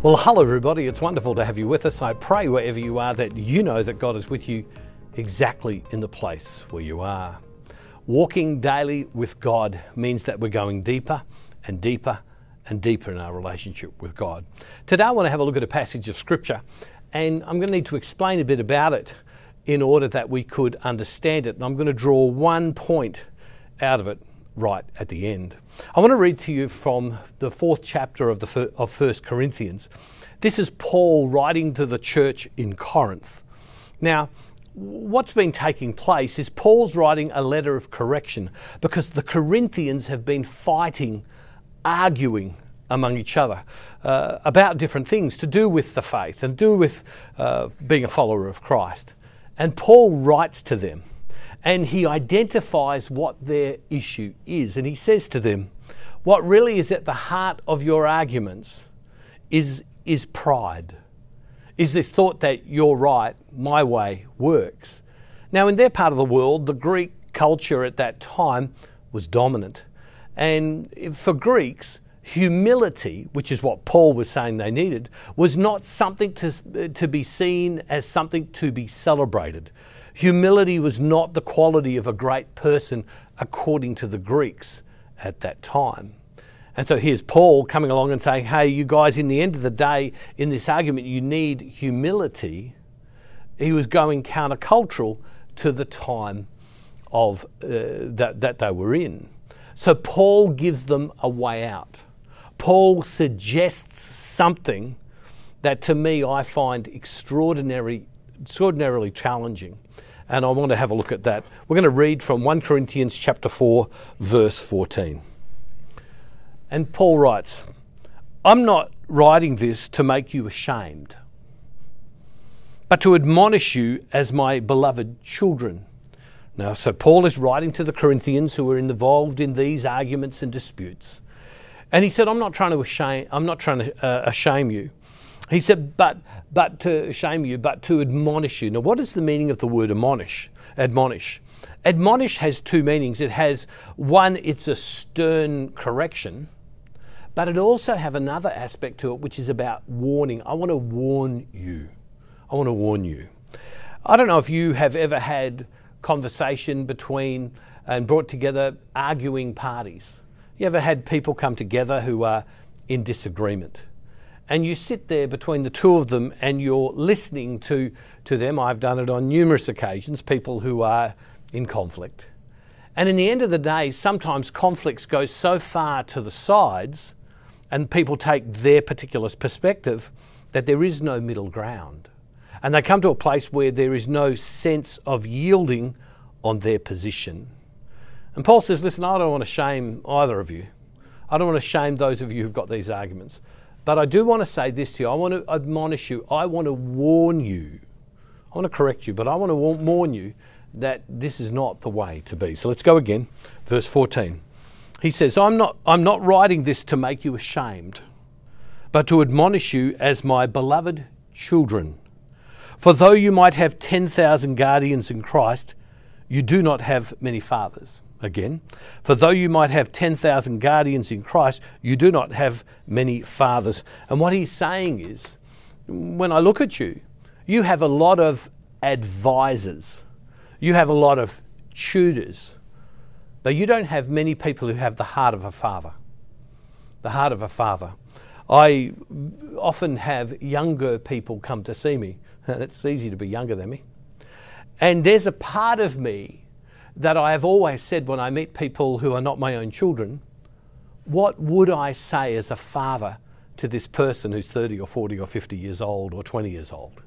Well, hello, everybody. It's wonderful to have you with us. I pray wherever you are that you know that God is with you exactly in the place where you are. Walking daily with God means that we're going deeper and deeper and deeper in our relationship with God. Today, I want to have a look at a passage of Scripture, and I'm going to need to explain a bit about it in order that we could understand it. And I'm going to draw one point out of it right at the end. I want to read to you from the fourth chapter of the of First Corinthians. This is Paul writing to the church in Corinth. Now, what's been taking place is Paul's writing a letter of correction because the Corinthians have been fighting, arguing among each other uh, about different things to do with the faith and do with uh, being a follower of Christ. And Paul writes to them and he identifies what their issue is. And he says to them, What really is at the heart of your arguments is, is pride, is this thought that you're right, my way works. Now, in their part of the world, the Greek culture at that time was dominant. And for Greeks, humility, which is what Paul was saying they needed, was not something to, to be seen as something to be celebrated. Humility was not the quality of a great person according to the Greeks at that time. And so here's Paul coming along and saying, hey, you guys, in the end of the day, in this argument, you need humility. He was going countercultural to the time of uh, that, that they were in. So Paul gives them a way out. Paul suggests something that to me I find extraordinary, extraordinarily challenging and I want to have a look at that. We're going to read from 1 Corinthians chapter 4 verse 14. And Paul writes, I'm not writing this to make you ashamed, but to admonish you as my beloved children. Now, so Paul is writing to the Corinthians who are involved in these arguments and disputes. And he said, I'm not trying to shame, I'm not trying to uh, shame you. He said, but, but to shame you, but to admonish you. Now, what is the meaning of the word admonish? Admonish. Admonish has two meanings. It has one, it's a stern correction, but it also have another aspect to it, which is about warning. I want to warn you. I want to warn you. I don't know if you have ever had conversation between and brought together arguing parties. You ever had people come together who are in disagreement? And you sit there between the two of them and you're listening to, to them. I've done it on numerous occasions, people who are in conflict. And in the end of the day, sometimes conflicts go so far to the sides and people take their particular perspective that there is no middle ground. And they come to a place where there is no sense of yielding on their position. And Paul says, Listen, I don't want to shame either of you. I don't want to shame those of you who've got these arguments. But I do want to say this to you. I want to admonish you. I want to warn you. I want to correct you, but I want to warn you that this is not the way to be. So let's go again. Verse 14. He says, I'm not, I'm not writing this to make you ashamed, but to admonish you as my beloved children. For though you might have 10,000 guardians in Christ, you do not have many fathers again. For though you might have 10,000 guardians in Christ, you do not have many fathers. And what he's saying is, when I look at you, you have a lot of advisors, you have a lot of tutors, but you don't have many people who have the heart of a father. The heart of a father. I often have younger people come to see me, and it's easy to be younger than me. And there's a part of me that I have always said when I meet people who are not my own children what would I say as a father to this person who's 30 or 40 or 50 years old or 20 years old?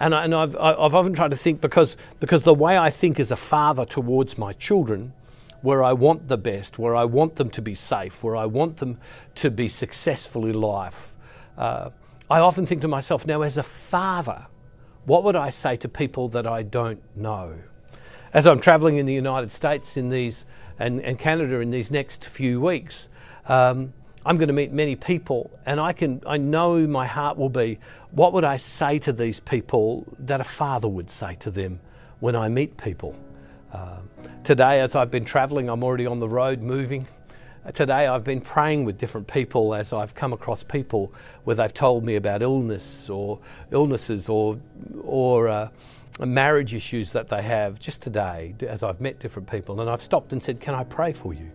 And, I, I've often tried to think because, because the way I think as a father towards my children, where I want the best, where I want them to be safe, where I want them to be successful in life, uh, I often think to myself, now as a father, what would I say to people that I don't know? As I'm travelling in the United States in these and, and Canada in these next few weeks, um, I'm going to meet many people, and I can I know my heart will be, what would I say to these people that a father would say to them when I meet people? Uh, today, as I've been travelling, I'm already on the road moving. Today I've been praying with different people as I've come across people where they've told me about illness or illnesses or or uh, marriage issues that they have. Just today, as I've met different people, and I've stopped and said, "Can I pray for you?"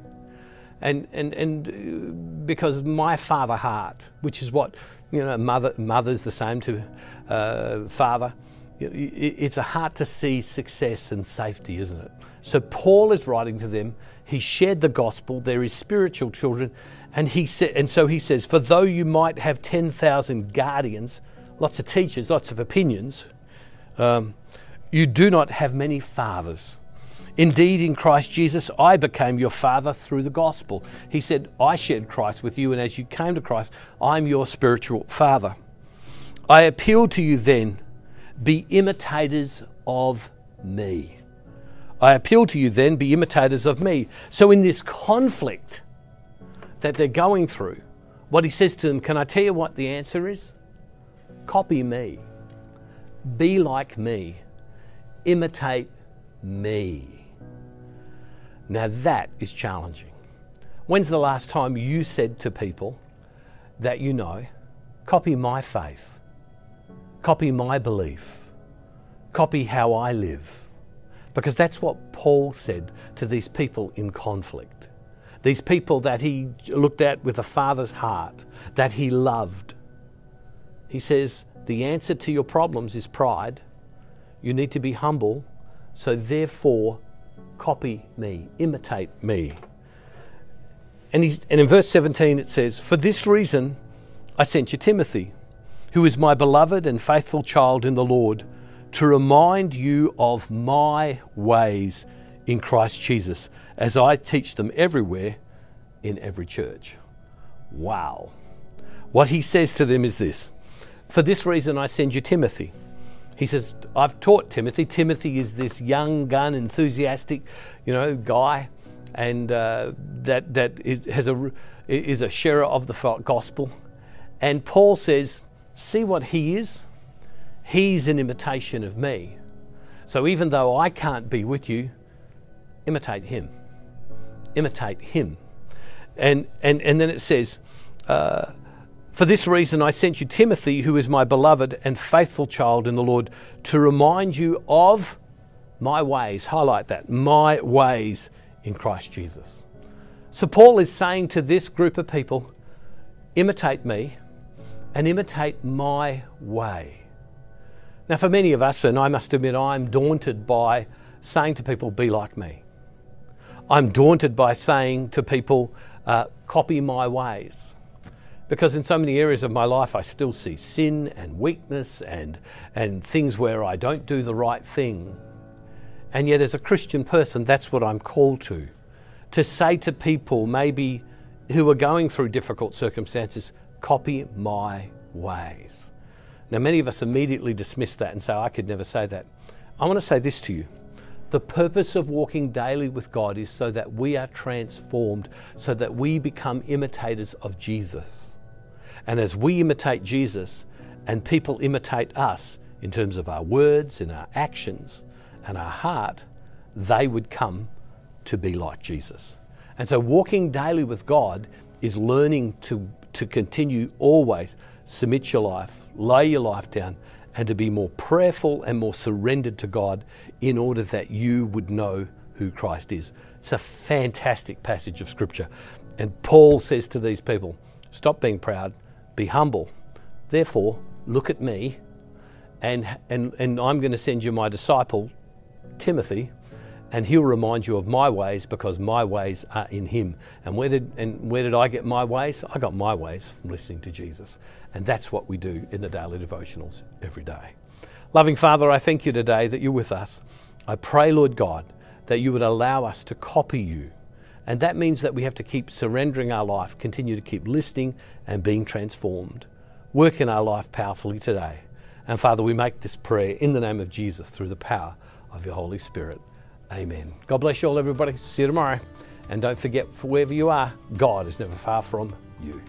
And and and uh, because my father heart, which is what you know, mother mother's the same to uh, father. It's a heart to see success and safety, isn't it? So Paul is writing to them he shared the gospel. There is spiritual children. And, he said, and so he says, For though you might have 10,000 guardians, lots of teachers, lots of opinions, um, you do not have many fathers. Indeed, in Christ Jesus, I became your father through the gospel. He said, I shared Christ with you, and as you came to Christ, I'm your spiritual father. I appeal to you then, be imitators of me. I appeal to you then, be imitators of me. So, in this conflict that they're going through, what he says to them, can I tell you what the answer is? Copy me. Be like me. Imitate me. Now, that is challenging. When's the last time you said to people that you know, copy my faith, copy my belief, copy how I live? Because that's what Paul said to these people in conflict. These people that he looked at with a father's heart, that he loved. He says, The answer to your problems is pride. You need to be humble. So therefore, copy me, imitate me. And, and in verse 17 it says, For this reason I sent you Timothy, who is my beloved and faithful child in the Lord to remind you of my ways in Christ Jesus as I teach them everywhere in every church. Wow. What he says to them is this For this reason, I send you Timothy. He says, I've taught Timothy. Timothy is this young gun, enthusiastic, you know, guy, and uh, that that is, has a is a sharer of the gospel. And Paul says, see what he is He's an imitation of me. So even though I can't be with you, imitate him. Imitate him. And, and, and then it says, uh, For this reason I sent you Timothy, who is my beloved and faithful child in the Lord, to remind you of my ways. Highlight that my ways in Christ Jesus. So Paul is saying to this group of people, imitate me and imitate my way. Now, for many of us, and I must admit, I'm daunted by saying to people, be like me. I'm daunted by saying to people, uh, copy my ways. Because in so many areas of my life, I still see sin and weakness and, and things where I don't do the right thing. And yet, as a Christian person, that's what I'm called to. To say to people, maybe who are going through difficult circumstances, copy my ways. Now, many of us immediately dismiss that and say, I could never say that. I want to say this to you. The purpose of walking daily with God is so that we are transformed, so that we become imitators of Jesus. And as we imitate Jesus and people imitate us in terms of our words and our actions and our heart, they would come to be like Jesus. And so walking daily with God is learning to, to continue always submit your life lay your life down, and to be more prayerful and more surrendered to God in order that you would know who Christ is. It's a fantastic passage of Scripture. And Paul says to these people, Stop being proud, be humble. Therefore, look at me, and, and, and I'm going to send you my disciple, Timothy, and he'll remind you of my ways because my ways are in him. And where did, and where did I get my ways? I got my ways from listening to Jesus. And that's what we do in the daily devotionals every day. Loving Father, I thank you today that you're with us. I pray, Lord God, that you would allow us to copy you. And that means that we have to keep surrendering our life, continue to keep listening and being transformed. Work in our life powerfully today. And Father, we make this prayer in the name of Jesus through the power of your Holy Spirit. Amen. God bless you all, everybody. See you tomorrow. And don't forget, for wherever you are, God is never far from you.